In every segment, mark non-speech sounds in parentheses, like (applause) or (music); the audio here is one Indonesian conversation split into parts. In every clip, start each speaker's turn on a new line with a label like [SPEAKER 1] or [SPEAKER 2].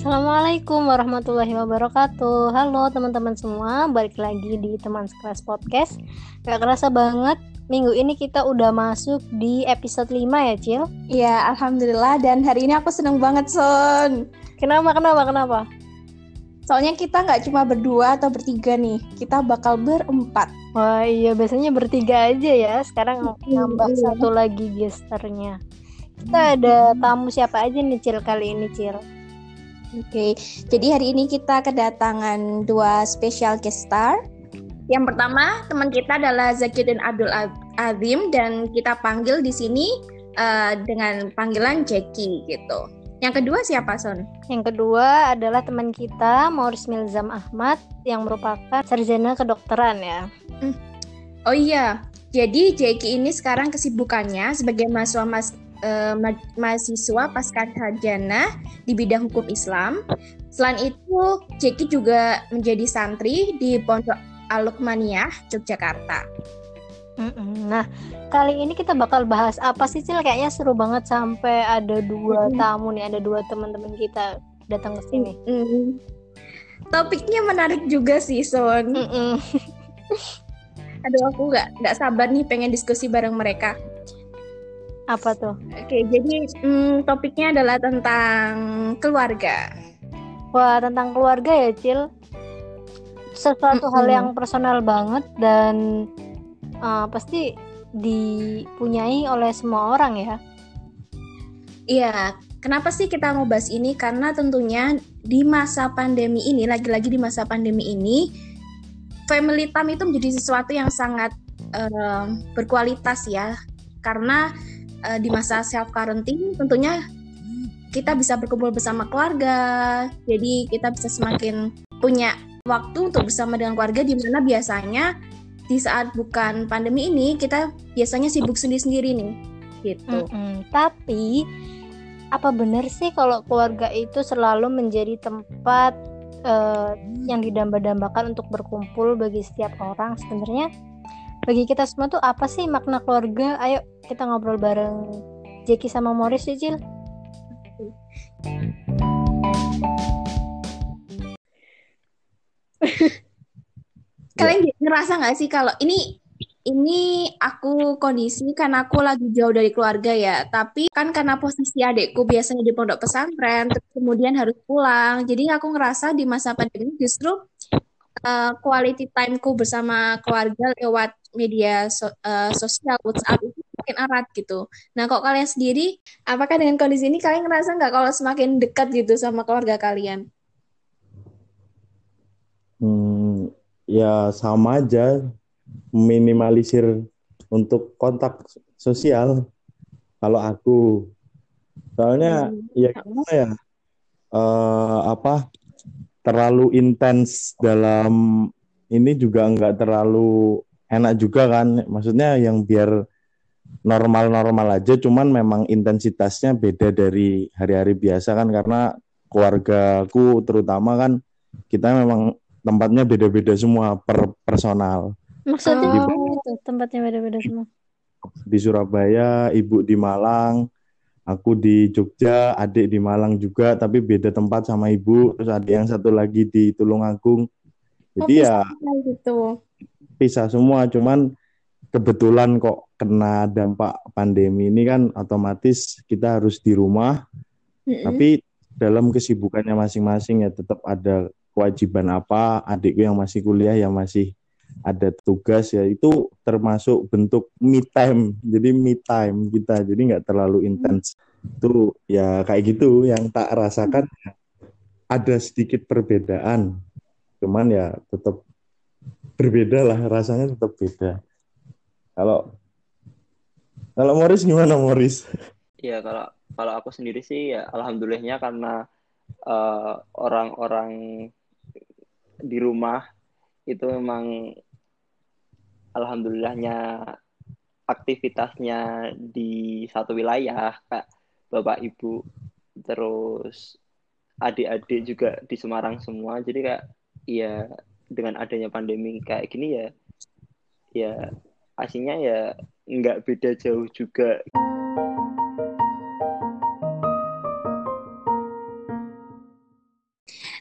[SPEAKER 1] Assalamualaikum warahmatullahi wabarakatuh. Halo teman-teman semua Balik lagi di teman sekelas podcast. Gak kerasa banget Minggu ini kita udah masuk di episode 5 ya Cil?
[SPEAKER 2] Iya Alhamdulillah. Dan hari ini aku seneng banget Son
[SPEAKER 1] Kenapa, kenapa, kenapa?
[SPEAKER 2] Soalnya kita nggak cuma berdua atau bertiga nih. Kita bakal berempat.
[SPEAKER 1] Wah iya biasanya bertiga aja ya. Sekarang nambah satu lagi gesternya Kita ada tamu siapa aja nih Cil kali ini Cil
[SPEAKER 2] Oke, jadi hari ini kita kedatangan dua special guest star. Yang pertama teman kita adalah Zakidin Abdul Azim dan kita panggil di sini uh, dengan panggilan Jackie gitu. Yang kedua siapa Son?
[SPEAKER 1] Yang kedua adalah teman kita Morris Milzam Ahmad yang merupakan sarjana kedokteran ya.
[SPEAKER 2] Hmm. Oh iya, jadi Jackie ini sekarang kesibukannya sebagai mahasiswa mas ma mahasiswa pasca sarjana di bidang hukum Islam. Selain itu, Jeki juga menjadi santri di Pondok Alukmaniah, Yogyakarta.
[SPEAKER 1] Nah, kali ini kita bakal bahas apa sih, Cil? Kayaknya seru banget sampai ada dua tamu nih, ada dua teman-teman kita datang ke sini.
[SPEAKER 2] Topiknya menarik juga sih, Son. Aduh, aku nggak nggak sabar nih pengen diskusi bareng mereka.
[SPEAKER 1] Apa tuh?
[SPEAKER 2] Oke, jadi hmm, topiknya adalah tentang keluarga.
[SPEAKER 1] Wah, tentang keluarga ya, Cil. Sesuatu mm -hmm. hal yang personal banget dan uh, pasti dipunyai oleh semua orang ya.
[SPEAKER 2] Iya, kenapa sih kita mau bahas ini? Karena tentunya di masa pandemi ini, lagi-lagi di masa pandemi ini, family time itu menjadi sesuatu yang sangat uh, berkualitas ya. Karena uh, di masa self quarantine tentunya kita bisa berkumpul bersama keluarga. Jadi kita bisa semakin punya waktu untuk bersama dengan keluarga di mana biasanya di saat bukan pandemi ini kita biasanya sibuk sendiri-sendiri nih gitu. Mm
[SPEAKER 1] -hmm. Tapi apa benar sih kalau keluarga itu selalu menjadi tempat uh, yang didamba-dambakan untuk berkumpul bagi setiap orang? Sebenarnya bagi kita semua tuh apa sih makna keluarga? Ayo kita ngobrol bareng Jeki sama Morris ya, Jil. (laughs)
[SPEAKER 2] Kalian ngerasa nggak sih kalau ini ini aku kondisi karena aku lagi jauh dari keluarga ya. Tapi kan karena posisi adikku biasanya di pondok pesantren, terus kemudian harus pulang. Jadi aku ngerasa di masa pandemi justru uh, quality timeku bersama keluarga lewat media so, uh, sosial WhatsApp itu semakin erat gitu. Nah, kok kalian sendiri, apakah dengan kondisi ini kalian ngerasa nggak kalau semakin dekat gitu sama keluarga kalian?
[SPEAKER 3] Hmm, ya sama aja, minimalisir untuk kontak sosial. Kalau aku, soalnya hmm. ya gimana ya, uh, apa terlalu intens dalam ini juga nggak terlalu enak juga kan maksudnya yang biar normal-normal aja cuman memang intensitasnya beda dari hari-hari biasa kan karena keluargaku terutama kan kita memang tempatnya beda-beda semua per personal.
[SPEAKER 1] Maksudnya oh, itu tempatnya beda-beda semua.
[SPEAKER 3] Di Surabaya, ibu di Malang, aku di Jogja, adik di Malang juga tapi beda tempat sama ibu, terus adik yang satu lagi di Tulungagung. Jadi oh, ya gitu. Pisah semua, cuman kebetulan kok kena dampak pandemi ini kan otomatis kita harus di rumah. Tapi dalam kesibukannya masing-masing ya tetap ada kewajiban apa adikku yang masih kuliah yang masih ada tugas ya itu termasuk bentuk me time. Jadi me time kita jadi nggak terlalu intens. Itu ya kayak gitu yang tak rasakan ada sedikit perbedaan. Cuman ya tetap berbeda lah rasanya tetap beda. Kalau kalau Morris gimana Morris? (laughs)
[SPEAKER 4] Iya kalau kalau aku sendiri sih ya alhamdulillahnya karena uh, orang-orang di rumah itu memang alhamdulillahnya aktivitasnya di satu wilayah kak bapak ibu terus adik-adik juga di Semarang semua jadi kak ya dengan adanya pandemi kayak gini ya ya aslinya ya nggak beda jauh juga.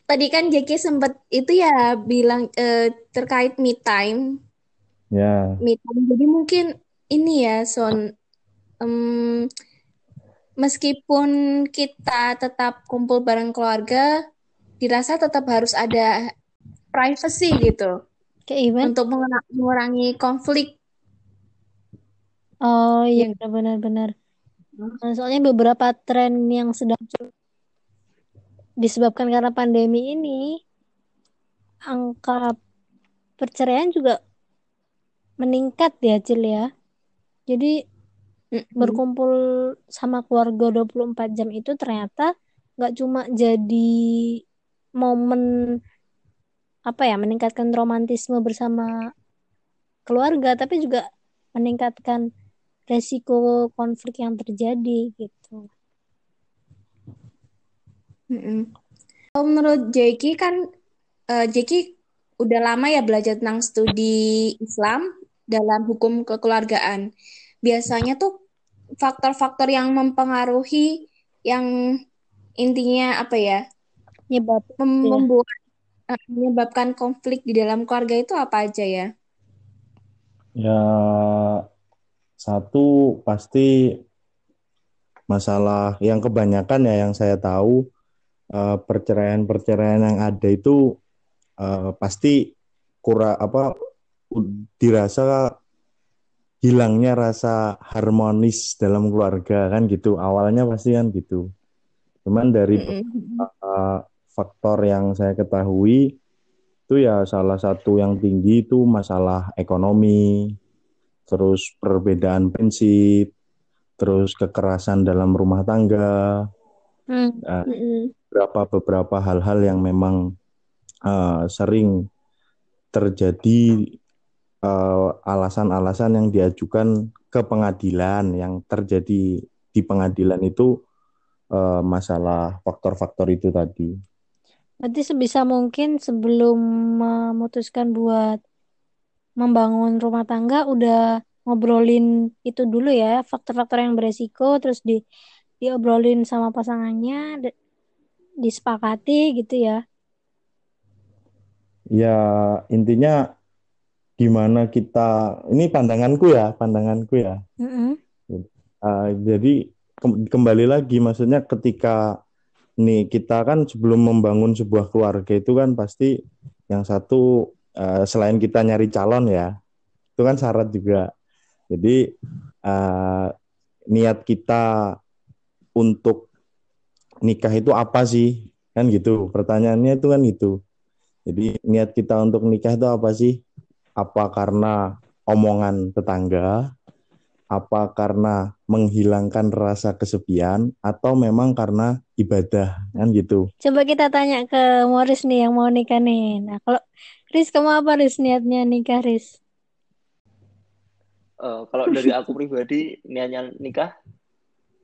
[SPEAKER 2] Tadi kan Jeki sempat itu ya bilang eh, terkait me time.
[SPEAKER 3] Ya.
[SPEAKER 2] Me time. Jadi mungkin ini ya Son em, meskipun kita tetap kumpul bareng keluarga, dirasa tetap harus ada privacy gitu
[SPEAKER 1] Kayak event.
[SPEAKER 2] untuk mengura- mengurangi konflik.
[SPEAKER 1] Oh iya
[SPEAKER 2] Iya.
[SPEAKER 1] benar-benar. Nah, soalnya beberapa tren yang sedang disebabkan karena pandemi ini, angka perceraian juga meningkat ya, Cil ya. Jadi
[SPEAKER 2] Mm-mm.
[SPEAKER 1] berkumpul sama keluarga 24 jam itu ternyata nggak cuma jadi momen apa ya, meningkatkan romantisme bersama keluarga, tapi juga meningkatkan resiko konflik yang terjadi gitu.
[SPEAKER 2] Mm-mm. Kalau menurut Jeki kan, eh, Jeki udah lama ya belajar tentang studi Islam dalam hukum kekeluargaan. Biasanya tuh faktor-faktor yang mempengaruhi yang intinya apa ya,
[SPEAKER 1] Nyebab
[SPEAKER 2] mem-
[SPEAKER 1] ya.
[SPEAKER 2] membuat eh, menyebabkan konflik di dalam keluarga itu apa aja ya?
[SPEAKER 3] Ya, satu pasti masalah yang kebanyakan ya yang saya tahu eh, perceraian-perceraian yang ada itu eh, pasti kurang apa dirasa hilangnya rasa harmonis dalam keluarga kan gitu. Awalnya pasti kan gitu. Cuman dari uh, faktor yang saya ketahui itu ya salah satu yang tinggi itu masalah ekonomi, terus perbedaan prinsip, terus kekerasan dalam rumah tangga. Nah,
[SPEAKER 2] Mm-mm.
[SPEAKER 3] Beberapa beberapa hal-hal yang memang uh, sering terjadi uh, alasan-alasan yang diajukan ke pengadilan yang terjadi di pengadilan itu uh, masalah faktor-faktor itu tadi.
[SPEAKER 1] Berarti sebisa mungkin sebelum memutuskan buat membangun rumah tangga udah ngobrolin itu dulu ya, faktor-faktor yang beresiko terus di diobrolin sama pasangannya, disepakati gitu ya.
[SPEAKER 3] Ya, intinya gimana kita, ini pandanganku ya, pandanganku ya.
[SPEAKER 1] Mm-mm.
[SPEAKER 3] Uh, jadi kem- kembali lagi, maksudnya ketika nih kita kan sebelum membangun sebuah keluarga itu kan pasti yang satu uh, selain kita nyari calon ya, itu kan syarat juga. Jadi uh, niat kita untuk nikah itu apa sih? Kan gitu. Pertanyaannya itu kan gitu. Jadi niat kita untuk nikah itu apa sih? Apa karena omongan tetangga? Apa karena menghilangkan rasa kesepian? Atau memang karena ibadah? Kan gitu.
[SPEAKER 1] Coba kita tanya ke Morris nih yang mau nikah nih. Nah, kalau Riz kamu apa Riz niatnya nikah Riz?
[SPEAKER 4] Eh, kalau dari aku pribadi niatnya nikah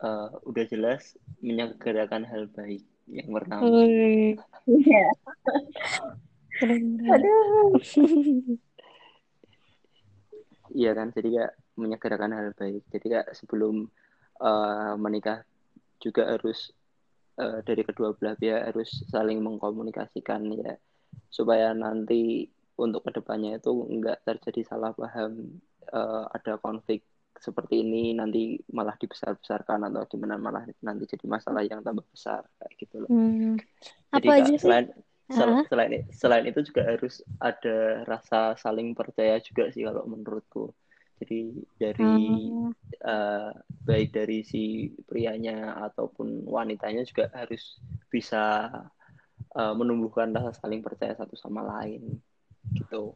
[SPEAKER 4] eh, udah jelas menyegerakan hal baik yang pertama.
[SPEAKER 2] Iya.
[SPEAKER 1] keren.
[SPEAKER 2] Aduh. (laughs)
[SPEAKER 4] Iya kan, jadi kayak menyegerakan hal baik. Jadi kayak sebelum eh, menikah juga harus eh, dari kedua belah pihak harus saling mengkomunikasikan ya supaya nanti untuk ke depannya itu nggak terjadi salah paham eh, ada konflik seperti ini nanti malah dibesar-besarkan atau gimana malah nanti jadi masalah yang tambah besar kayak gitu loh.
[SPEAKER 1] Hmm.
[SPEAKER 4] Jadi
[SPEAKER 1] Apa aja sih?
[SPEAKER 4] selain sel-
[SPEAKER 1] Ah,
[SPEAKER 4] selain selain itu juga harus ada rasa saling percaya juga sih kalau menurutku. Jadi dari
[SPEAKER 1] ah.
[SPEAKER 4] eh, baik dari si prianya ataupun wanitanya juga harus bisa eh, menumbuhkan rasa saling percaya satu sama lain gitu.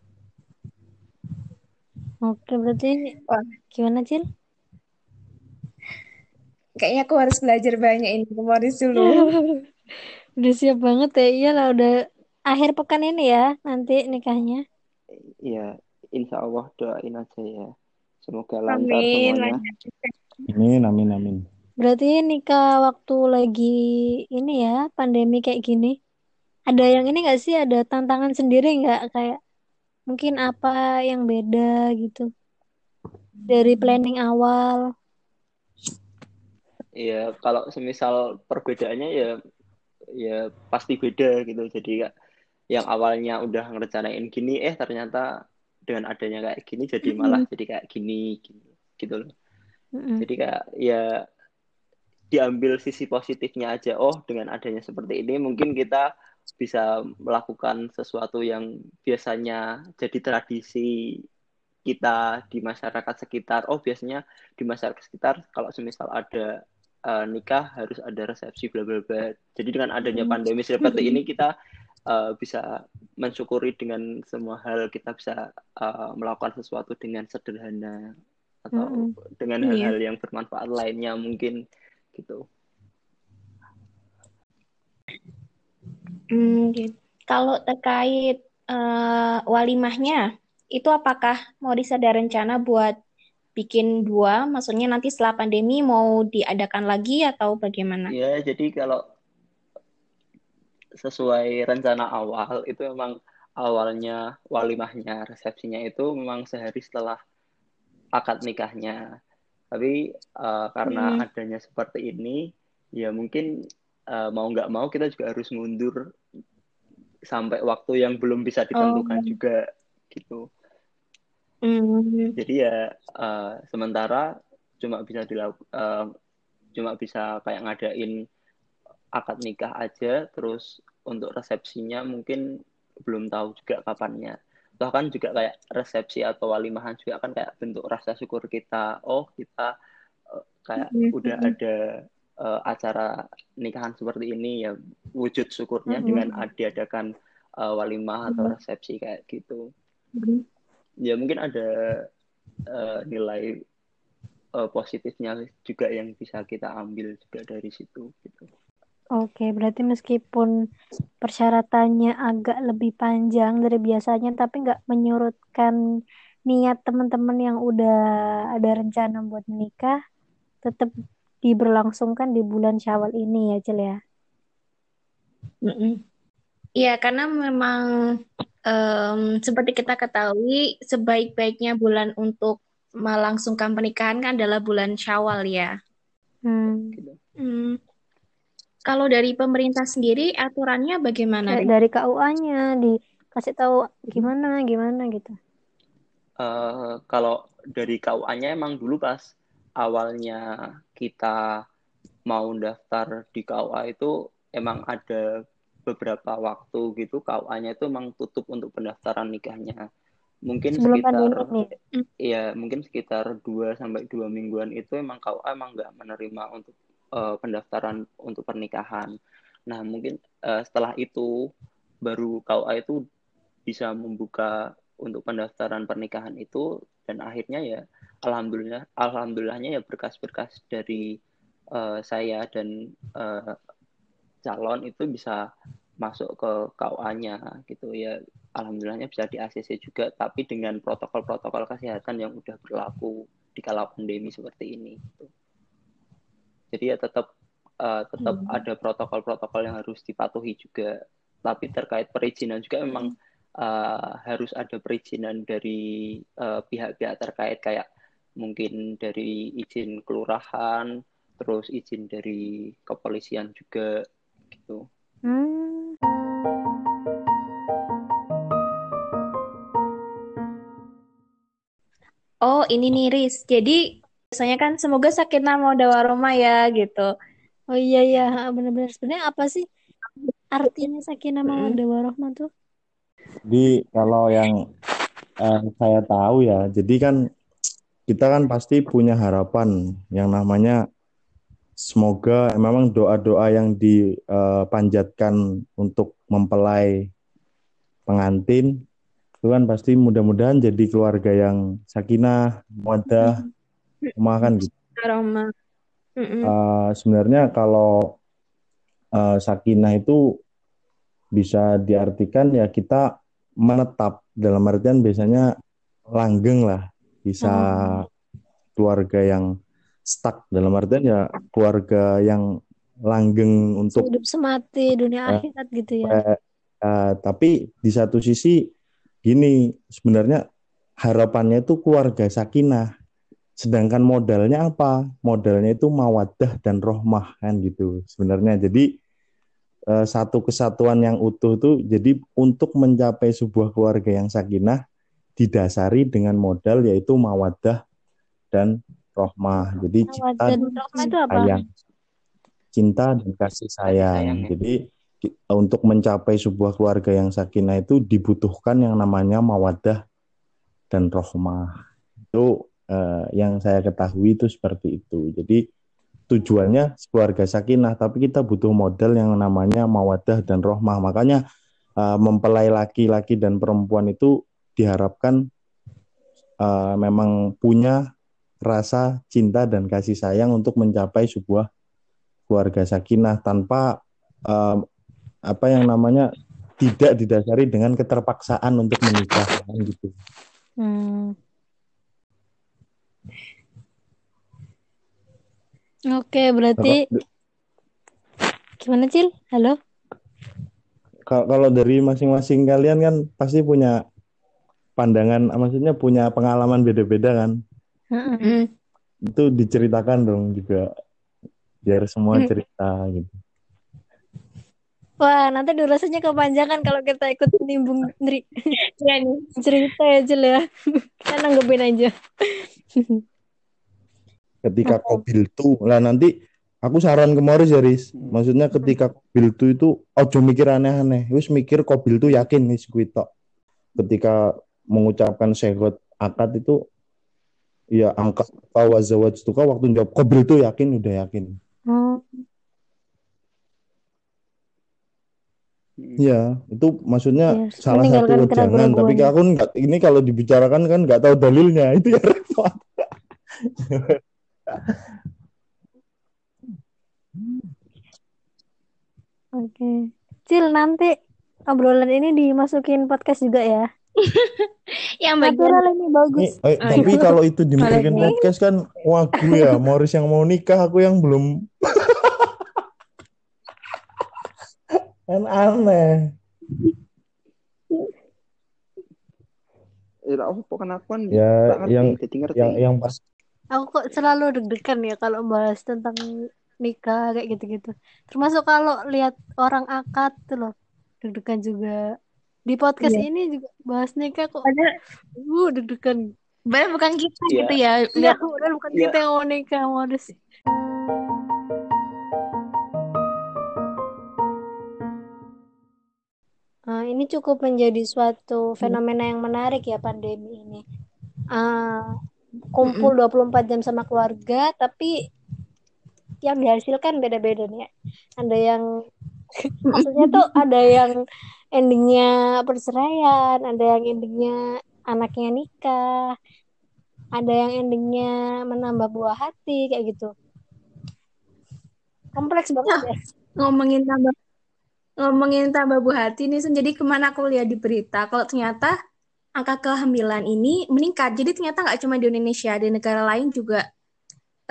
[SPEAKER 1] Oke, berarti
[SPEAKER 2] Wah,
[SPEAKER 1] gimana Cil?
[SPEAKER 2] kayaknya aku harus belajar banyak ini ke Morris dulu. (laughs)
[SPEAKER 1] Udah siap banget ya, iyalah udah akhir pekan ini ya nanti nikahnya.
[SPEAKER 4] Ya, insya Allah doain aja ya. Semoga lancar
[SPEAKER 2] Amin.
[SPEAKER 4] semuanya.
[SPEAKER 3] Amin, amin, amin.
[SPEAKER 1] Berarti nikah waktu lagi ini ya, pandemi kayak gini. Ada yang ini nggak sih, ada tantangan sendiri nggak? Kayak mungkin apa yang beda gitu dari planning awal.
[SPEAKER 4] Ya, kalau semisal perbedaannya ya ya pasti beda gitu. Jadi yang awalnya udah ngerencanain gini eh ternyata dengan adanya kayak gini jadi malah jadi kayak gini gitu, gitu loh. Jadi kayak ya diambil sisi positifnya aja. Oh dengan adanya seperti ini mungkin kita bisa melakukan sesuatu yang biasanya jadi tradisi kita di masyarakat sekitar oh biasanya di masyarakat sekitar kalau semisal ada uh, nikah harus ada resepsi bla bla bla jadi dengan adanya hmm. pandemi seperti ini kita uh, bisa mensyukuri dengan semua hal kita bisa uh, melakukan sesuatu dengan sederhana atau hmm. dengan iya. hal-hal yang bermanfaat lainnya mungkin gitu.
[SPEAKER 2] Hmm, gitu. Kalau terkait uh, walimahnya, itu apakah mau ada rencana buat bikin dua? Maksudnya nanti setelah pandemi mau diadakan lagi atau bagaimana?
[SPEAKER 4] Ya, jadi kalau sesuai rencana awal itu memang awalnya walimahnya resepsinya itu memang sehari setelah akad nikahnya. Tapi uh, karena hmm. adanya seperti ini, ya mungkin uh, mau nggak mau kita juga harus mundur sampai waktu yang belum bisa ditentukan oh. juga gitu.
[SPEAKER 2] Mm.
[SPEAKER 4] Jadi ya uh, sementara cuma bisa dilakukan uh, cuma bisa kayak ngadain akad nikah aja terus untuk resepsinya mungkin belum tahu juga kapannya toh kan juga kayak resepsi atau walimahan juga kan kayak bentuk rasa syukur kita oh kita uh, kayak mm -hmm. udah ada uh, acara nikahan seperti ini ya wujud syukurnya mm -hmm. dengan diadakan uh, walimah atau resepsi kayak gitu mm -hmm. ya mungkin ada uh, nilai uh, positifnya juga yang bisa kita ambil juga dari situ gitu
[SPEAKER 1] Oke, berarti meskipun persyaratannya agak lebih panjang dari biasanya, tapi nggak menyurutkan niat teman-teman yang udah ada rencana buat menikah, tetap diberlangsungkan di bulan Syawal ini ya, Cel ya.
[SPEAKER 2] Iya, karena memang um, seperti kita ketahui, sebaik-baiknya bulan untuk melangsungkan pernikahan kan adalah bulan Syawal ya.
[SPEAKER 1] Hmm.
[SPEAKER 2] Hmm. Kalau dari pemerintah sendiri aturannya bagaimana?
[SPEAKER 1] Dari, dari KUA-nya dikasih tahu gimana gimana gitu.
[SPEAKER 4] Uh, kalau dari KUA-nya emang dulu pas awalnya kita mau daftar di KUA itu emang ada beberapa waktu gitu KUA-nya itu emang tutup untuk pendaftaran nikahnya. Mungkin Sebelum sekitar ya mungkin sekitar 2 sampai dua mingguan itu emang KUA emang nggak menerima untuk uh, pendaftaran untuk pernikahan. Nah, mungkin uh, setelah itu baru KUA itu bisa membuka untuk pendaftaran pernikahan itu dan akhirnya ya alhamdulillah alhamdulillahnya ya berkas-berkas dari uh, saya dan uh, calon itu bisa masuk ke KUA-nya gitu ya. Alhamdulillahnya bisa di ACC juga tapi dengan protokol-protokol kesehatan yang udah berlaku di kala pandemi seperti ini gitu. Jadi ya tetap uh, tetap hmm. ada protokol-protokol yang harus dipatuhi juga. Tapi terkait perizinan juga memang uh, harus ada perizinan dari uh, pihak-pihak terkait kayak mungkin dari izin kelurahan terus izin dari kepolisian juga gitu
[SPEAKER 1] hmm.
[SPEAKER 2] Oh, ini nih Riz. Jadi biasanya kan semoga sakinah mau warahmah ya gitu.
[SPEAKER 1] Oh iya iya benar-benar sebenarnya apa sih artinya sakinah mau mm. warahmah tuh?
[SPEAKER 3] Jadi kalau yang eh, saya tahu ya, jadi kan kita kan pasti punya harapan yang namanya semoga memang doa-doa yang dipanjatkan untuk mempelai pengantin itu kan pasti mudah-mudahan jadi keluarga yang sakinah, muadah, rumah kan gitu.
[SPEAKER 2] Aroma.
[SPEAKER 3] Uh, sebenarnya kalau uh, sakinah itu bisa diartikan ya kita menetap dalam artian biasanya langgeng lah bisa oh. keluarga yang stuck dalam artian ya keluarga yang langgeng untuk
[SPEAKER 1] hidup semati dunia uh, akhirat gitu ya. Uh,
[SPEAKER 3] uh, tapi di satu sisi gini sebenarnya harapannya itu keluarga sakinah Sedangkan modalnya apa? Modalnya itu mawadah dan rohmah kan gitu sebenarnya. Jadi eh, satu kesatuan yang utuh tuh jadi untuk mencapai sebuah keluarga yang sakinah didasari dengan modal yaitu mawadah dan rohmah. Jadi cinta
[SPEAKER 1] Mawaddah dan rahmah itu apa?
[SPEAKER 3] sayang. Cinta dan kasih sayang.
[SPEAKER 4] ya.
[SPEAKER 3] Jadi untuk mencapai sebuah keluarga yang sakinah itu dibutuhkan yang namanya mawadah dan rohmah. Itu eh, yang saya ketahui itu seperti itu. Jadi tujuannya keluarga sakinah, tapi kita butuh modal yang namanya mawadah dan rohmah. Makanya eh, mempelai laki-laki dan perempuan itu diharapkan eh, memang punya rasa cinta dan kasih sayang untuk mencapai sebuah keluarga sakinah tanpa eh, apa yang namanya tidak didasari dengan keterpaksaan untuk menikah gitu.
[SPEAKER 1] Hmm. Oke, berarti gimana Cil? Halo?
[SPEAKER 3] Kalau dari masing-masing kalian kan pasti punya pandangan, maksudnya punya pengalaman beda-beda kan.
[SPEAKER 1] Heeh.
[SPEAKER 2] Mm.
[SPEAKER 3] Itu diceritakan dong juga biar semua cerita gitu.
[SPEAKER 1] Wah, nanti durasinya kepanjangan kalau kita ikut nimbung Nri.
[SPEAKER 2] Iya nih.
[SPEAKER 1] cerita ya Cil ya. Kita nanggepin aja.
[SPEAKER 3] Ketika kobil tuh, lah nanti aku saran ke Morris ya Riz. Maksudnya ketika kobil tuh itu ojo mikir aneh-aneh. Wis mikir kobil tuh yakin wis kuwi tok. Ketika mengucapkan syahadat akad itu ya angka itu waktu jawab kobil tuh yakin udah yakin.
[SPEAKER 1] Oh,
[SPEAKER 3] Iya, itu maksudnya
[SPEAKER 1] Iya,
[SPEAKER 3] salah satu wejangan. Tapi aku nggak ini kalau dibicarakan kan nggak tahu dalilnya (laughs) itu ya repot.
[SPEAKER 1] oke. Cil, nanti obrolan ini dimasukin podcast juga ya.
[SPEAKER 2] Yang bagian
[SPEAKER 1] Natural ini bagus.
[SPEAKER 3] Nih, eh, tapi kalau itu dimasukin podcast kan wagu ya, Morris yang mau nikah, aku yang belum. (laughs) kan aneh.
[SPEAKER 4] Ya apa kan aku kan
[SPEAKER 3] Ya, yang-. Yang yang pas
[SPEAKER 1] Aku kok selalu deg-degan ya kalau bahas tentang nikah kayak gitu-gitu. Termasuk kalau lihat orang akad tuh loh, deg-degan juga. Di podcast
[SPEAKER 2] Iya.
[SPEAKER 1] ini juga bahas nikah kok,
[SPEAKER 2] Padahal,
[SPEAKER 1] uh deg-degan.
[SPEAKER 2] padahal bukan kita
[SPEAKER 4] Iya.
[SPEAKER 2] gitu ya.
[SPEAKER 1] Iya,
[SPEAKER 2] Lihat
[SPEAKER 1] padahal bukan
[SPEAKER 4] Iya.
[SPEAKER 1] kita yang mau nikah, modus. Eh, ini cukup menjadi suatu fenomena yang menarik ya pandemi ini. Eh, kumpul 24 jam sama keluarga, tapi yang dihasilkan beda-beda nih. ya. Ada yang maksudnya tuh ada yang endingnya perceraian, ada yang endingnya anaknya nikah, ada yang endingnya menambah buah hati kayak gitu. Kompleks banget ya.
[SPEAKER 2] ngomongin tambah ngomongin tambah buah hati nih jadi ke mana aku lihat di berita kalau ternyata angka kehamilan ini meningkat jadi ternyata nggak cuma di Indonesia di negara lain juga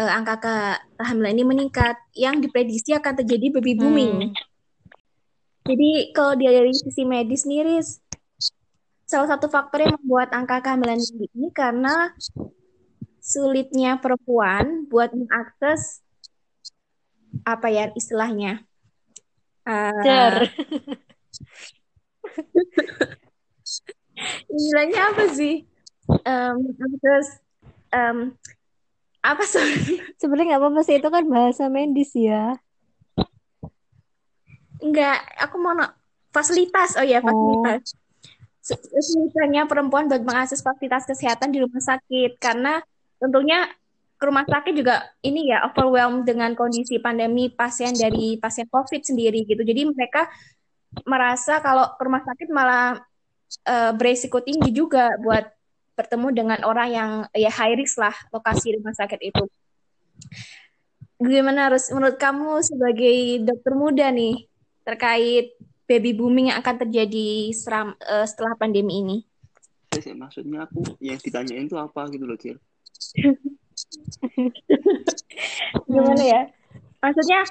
[SPEAKER 2] eh, angka ke- kehamilan ini meningkat yang diprediksi akan terjadi baby booming
[SPEAKER 1] Hmm.
[SPEAKER 2] Jadi kalau dari sisi medis nih Riz, salah satu faktor yang membuat angka kehamilan tinggi ini karena sulitnya perempuan buat mengakses apa ya istilahnya
[SPEAKER 1] Jar. (laughs)
[SPEAKER 2] istilahnya apa sih? Em, terus em, apa sih?
[SPEAKER 1] Sebenarnya nggak apa-apa sih itu kan bahasa medis ya.
[SPEAKER 2] Enggak, aku mau no- fasilitas. Oh ya, fasilitas. Su- Kesulitannya perempuan buat mengakses fasilitas kesehatan di rumah sakit karena tentunya ke rumah sakit juga ini ya overwhelmed dengan kondisi pandemi pasien dari pasien COVID sendiri gitu. Jadi mereka merasa kalau ke rumah sakit malah eh, beresiko tinggi juga buat bertemu dengan orang yang ya high risk lah lokasi rumah sakit itu. Gimana harus menurut kamu sebagai dokter muda nih terkait baby booming yang akan terjadi seram, eh, setelah pandemi ini?
[SPEAKER 4] Sih, maksudnya aku yang ditanyain itu apa gitu loh, Cil. (laughs)
[SPEAKER 2] Gimana ya? Maksudnya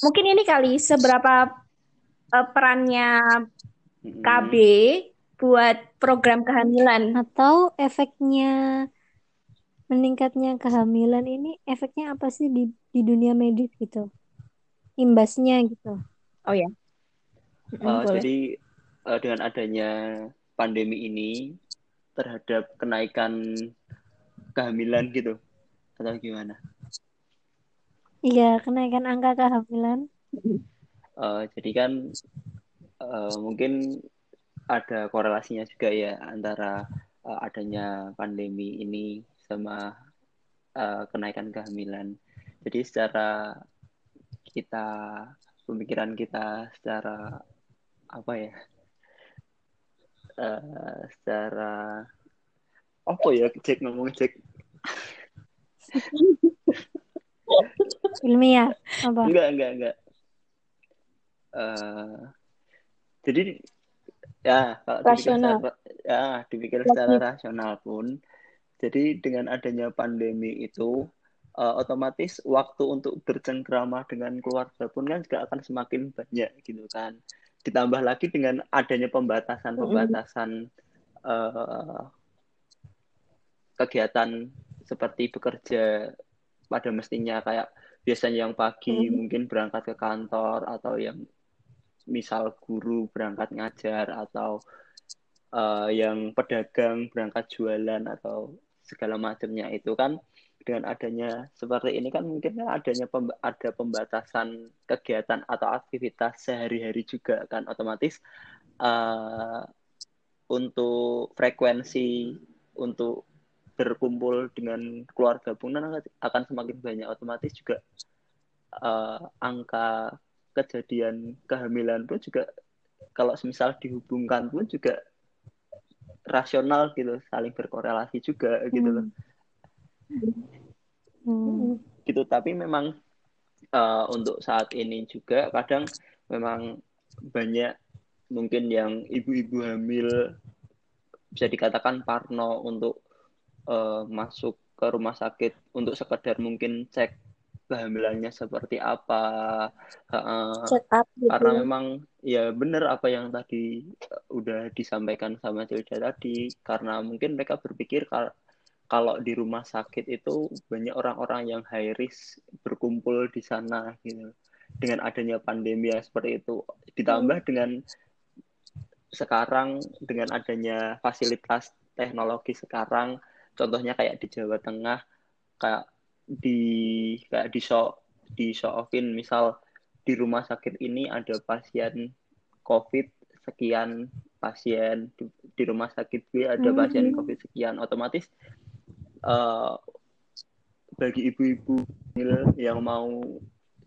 [SPEAKER 2] mungkin ini kali seberapa eh, perannya. KB buat program kehamilan.
[SPEAKER 1] Atau efeknya meningkatnya kehamilan ini efeknya apa sih di di dunia medis gitu? Imbasnya gitu.
[SPEAKER 2] Oh ya.
[SPEAKER 4] Uh, jadi uh, dengan adanya pandemi ini terhadap kenaikan kehamilan gitu atau gimana?
[SPEAKER 1] Iya, kenaikan angka kehamilan.
[SPEAKER 4] Uh, jadi kan uh, mungkin ada korelasinya juga ya antara uh, adanya pandemi ini sama uh, kenaikan kehamilan. Jadi secara kita pemikiran kita secara apa ya uh, secara apa ya cek ngomong cek
[SPEAKER 1] ilmiah apa?
[SPEAKER 4] Enggak enggak enggak. Uh, jadi ya kalau
[SPEAKER 2] rasional
[SPEAKER 4] dipikir secara, ya dipikir secara rasional pun jadi dengan adanya pandemi itu uh, otomatis waktu untuk bercengkrama dengan keluarga pun kan juga akan semakin banyak gitu kan. Ditambah lagi dengan adanya pembatasan-pembatasan uh, kegiatan seperti bekerja pada mestinya kayak biasanya yang pagi mm. mungkin berangkat ke kantor atau yang misal guru berangkat ngajar atau uh, yang pedagang berangkat jualan atau segala macamnya itu kan dengan adanya seperti ini kan mungkin kan adanya pemba ada pembatasan kegiatan atau aktivitas sehari-hari juga kan otomatis uh, untuk frekuensi untuk berkumpul dengan keluarga pun akan semakin banyak. Otomatis juga uh, angka kejadian kehamilan pun juga kalau misal dihubungkan pun juga rasional gitu saling berkorelasi juga gitu loh. Hmm hmm. gitu tapi memang uh, untuk saat ini juga kadang memang banyak mungkin yang ibu-ibu hamil bisa dikatakan parno untuk uh, masuk ke rumah sakit untuk sekedar mungkin cek kehamilannya seperti apa uh, up, gitu. karena memang ya benar apa yang tadi udah disampaikan sama Cilda tadi karena mungkin mereka berpikir kalau di rumah sakit itu banyak orang-orang yang high risk berkumpul di sana gitu dengan adanya pandemi yang seperti itu ditambah hmm. dengan sekarang dengan adanya fasilitas teknologi sekarang contohnya kayak di Jawa Tengah kayak di kayak di show di show offin misal di rumah sakit ini ada pasien COVID sekian pasien di, di rumah sakit B ada hmm. pasien COVID sekian otomatis uh, bagi ibu-ibu yang mau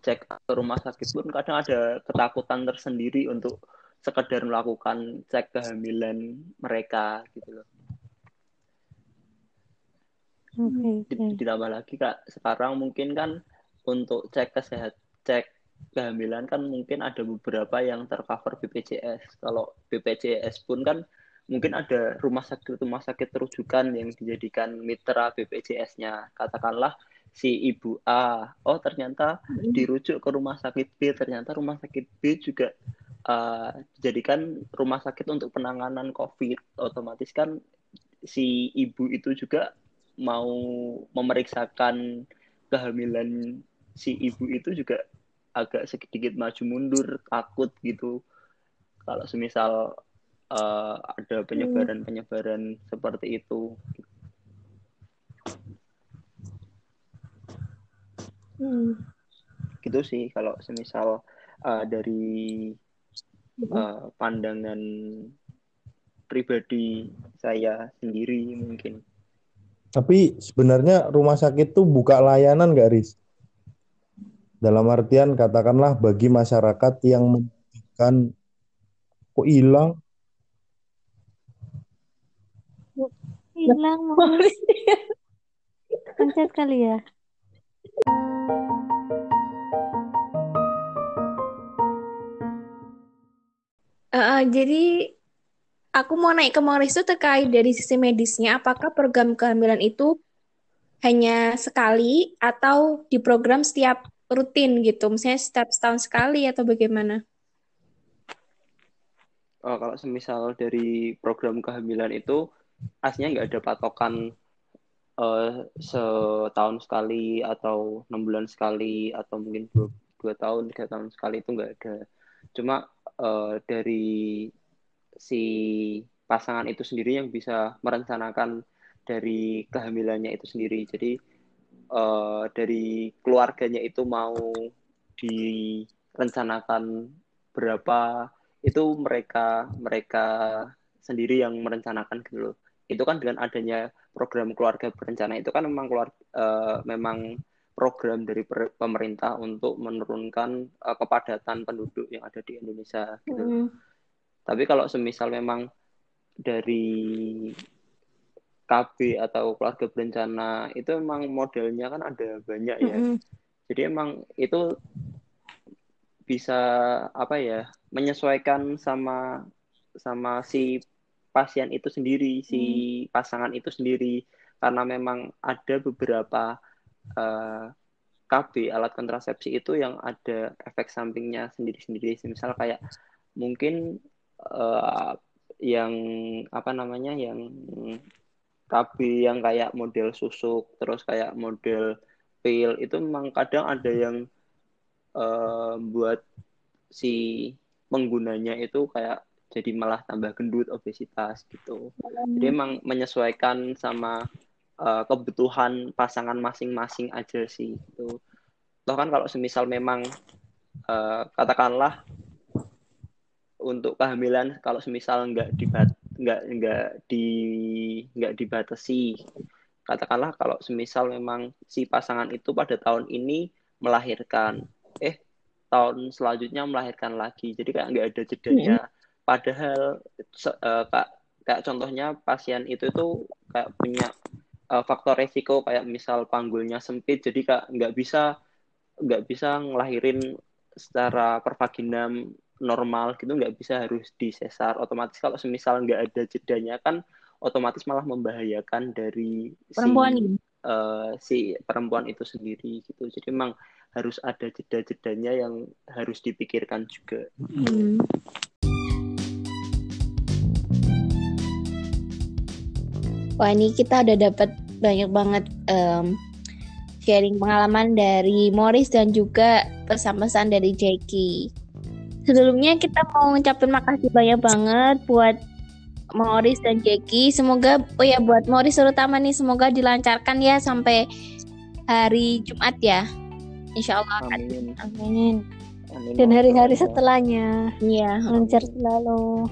[SPEAKER 4] cek ke rumah sakit pun kadang ada ketakutan tersendiri untuk sekedar melakukan cek kehamilan mereka gitu loh.
[SPEAKER 1] Okay, okay.
[SPEAKER 4] Ditambah lagi kak sekarang mungkin kan untuk cek kesehat cek kehamilan kan mungkin ada beberapa yang tercover BPJS. Kalau BPJS pun kan mungkin ada rumah sakit rumah sakit terujukan yang dijadikan mitra BPJS-nya katakanlah si ibu A oh ternyata dirujuk ke rumah sakit B ternyata rumah sakit B juga uh, dijadikan rumah sakit untuk penanganan COVID. Otomatis kan si ibu itu juga mau memeriksakan kehamilan si ibu itu juga agak sedikit maju mundur takut gitu. Kalau semisal uh, ada penyebaran-penyebaran seperti itu. Hmm. Gitu sih kalau semisal uh, dari uh, pandangan pribadi saya sendiri mungkin.
[SPEAKER 3] Tapi sebenarnya rumah sakit tuh buka layanan nggak, Riz? Dalam artian katakanlah bagi masyarakat yang membutuhkan kok hilang
[SPEAKER 1] hilang mau (laughs) pencet kali ya.
[SPEAKER 2] Uh, jadi aku mau naik ke Maurice itu terkait dari sisi medisnya, apakah program kehamilan itu hanya sekali atau diprogram setiap rutin gitu, misalnya setiap setahun sekali atau bagaimana?
[SPEAKER 4] Oh, kalau semisal dari program kehamilan itu aslinya nggak ada patokan uh, setahun sekali atau enam bulan sekali atau mungkin dua, dua tahun tiga tahun sekali itu nggak ada cuma uh, dari si pasangan itu sendiri yang bisa merencanakan dari kehamilannya itu sendiri. Jadi uh, dari keluarganya itu mau direncanakan berapa itu mereka mereka sendiri yang merencanakan gitu loh. Itu kan dengan adanya program keluarga berencana itu kan memang keluar uh, memang program dari pemerintah untuk menurunkan uh, kepadatan penduduk yang ada di Indonesia gitu. Mm. Tapi kalau semisal memang dari KB atau keluarga berencana itu memang modelnya kan ada banyak ya. Mm -hmm. Jadi emang itu bisa apa ya menyesuaikan sama sama si pasien itu sendiri, si mm. pasangan itu sendiri karena memang ada beberapa uh, eh, KB alat kontrasepsi itu yang ada efek sampingnya sendiri-sendiri. Misal kayak mungkin uh, yang apa namanya yang KB yang kayak model susuk terus kayak model pil itu memang kadang ada yang uh, buat si penggunanya itu kayak jadi malah tambah gendut obesitas gitu. Jadi emang menyesuaikan sama uh, kebutuhan pasangan masing-masing aja sih itu toh kan kalau semisal memang uh, katakanlah untuk kehamilan kalau semisal nggak dibat nggak nggak di nggak dibatasi katakanlah kalau semisal memang si pasangan itu pada tahun ini melahirkan eh tahun selanjutnya melahirkan lagi. Jadi kayak nggak ada jedanya hmm. Padahal uh, kak kayak contohnya pasien itu tuh kayak punya uh, faktor resiko kayak misal panggulnya sempit jadi kak nggak bisa nggak bisa ngelahirin secara pervaginam normal gitu nggak bisa harus disesar otomatis kalau semisal nggak ada jedanya kan otomatis malah membahayakan dari
[SPEAKER 2] perempuan
[SPEAKER 4] si, uh, si perempuan itu sendiri gitu jadi memang harus ada jeda-jedanya yang harus dipikirkan juga. Hmm.
[SPEAKER 2] Wah ini kita udah dapat banyak banget um, sharing pengalaman dari Morris dan juga pesan-pesan dari Jackie. Sebelumnya kita mau ngucapin makasih banyak banget buat Morris dan Jackie. Semoga oh ya buat Morris terutama nih semoga dilancarkan ya sampai hari Jumat ya. Insya Allah
[SPEAKER 1] amin. Amin. Dan hari-hari setelahnya.
[SPEAKER 2] Iya.
[SPEAKER 1] Lancar selalu.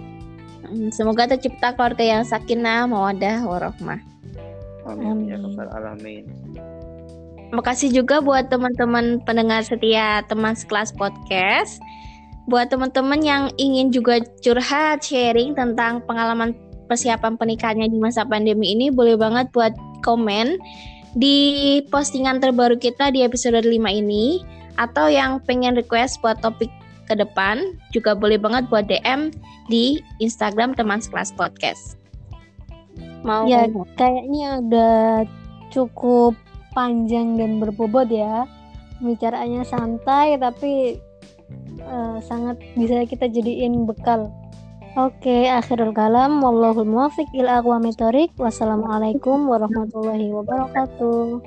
[SPEAKER 2] Hmm, semoga tercipta keluarga yang sakinah, mawadah, warahmah.
[SPEAKER 4] Amin. Ya amin. Ya alamin.
[SPEAKER 2] Terima kasih juga buat teman-teman pendengar setia teman sekelas podcast buat teman-teman yang ingin juga curhat sharing tentang pengalaman persiapan pernikahannya di masa pandemi ini boleh banget buat komen di postingan terbaru kita di episode 5 ini atau yang pengen request buat topik ke depan juga boleh banget buat DM di Instagram teman sekelas podcast.
[SPEAKER 1] Mau ya kayaknya udah cukup panjang dan berbobot ya. Bicaranya santai tapi uh, sangat bisa kita jadiin bekal. Oke, okay, akhirul kalam. Wallahul muwafiq ila aqwamit Wassalamualaikum warahmatullahi wabarakatuh.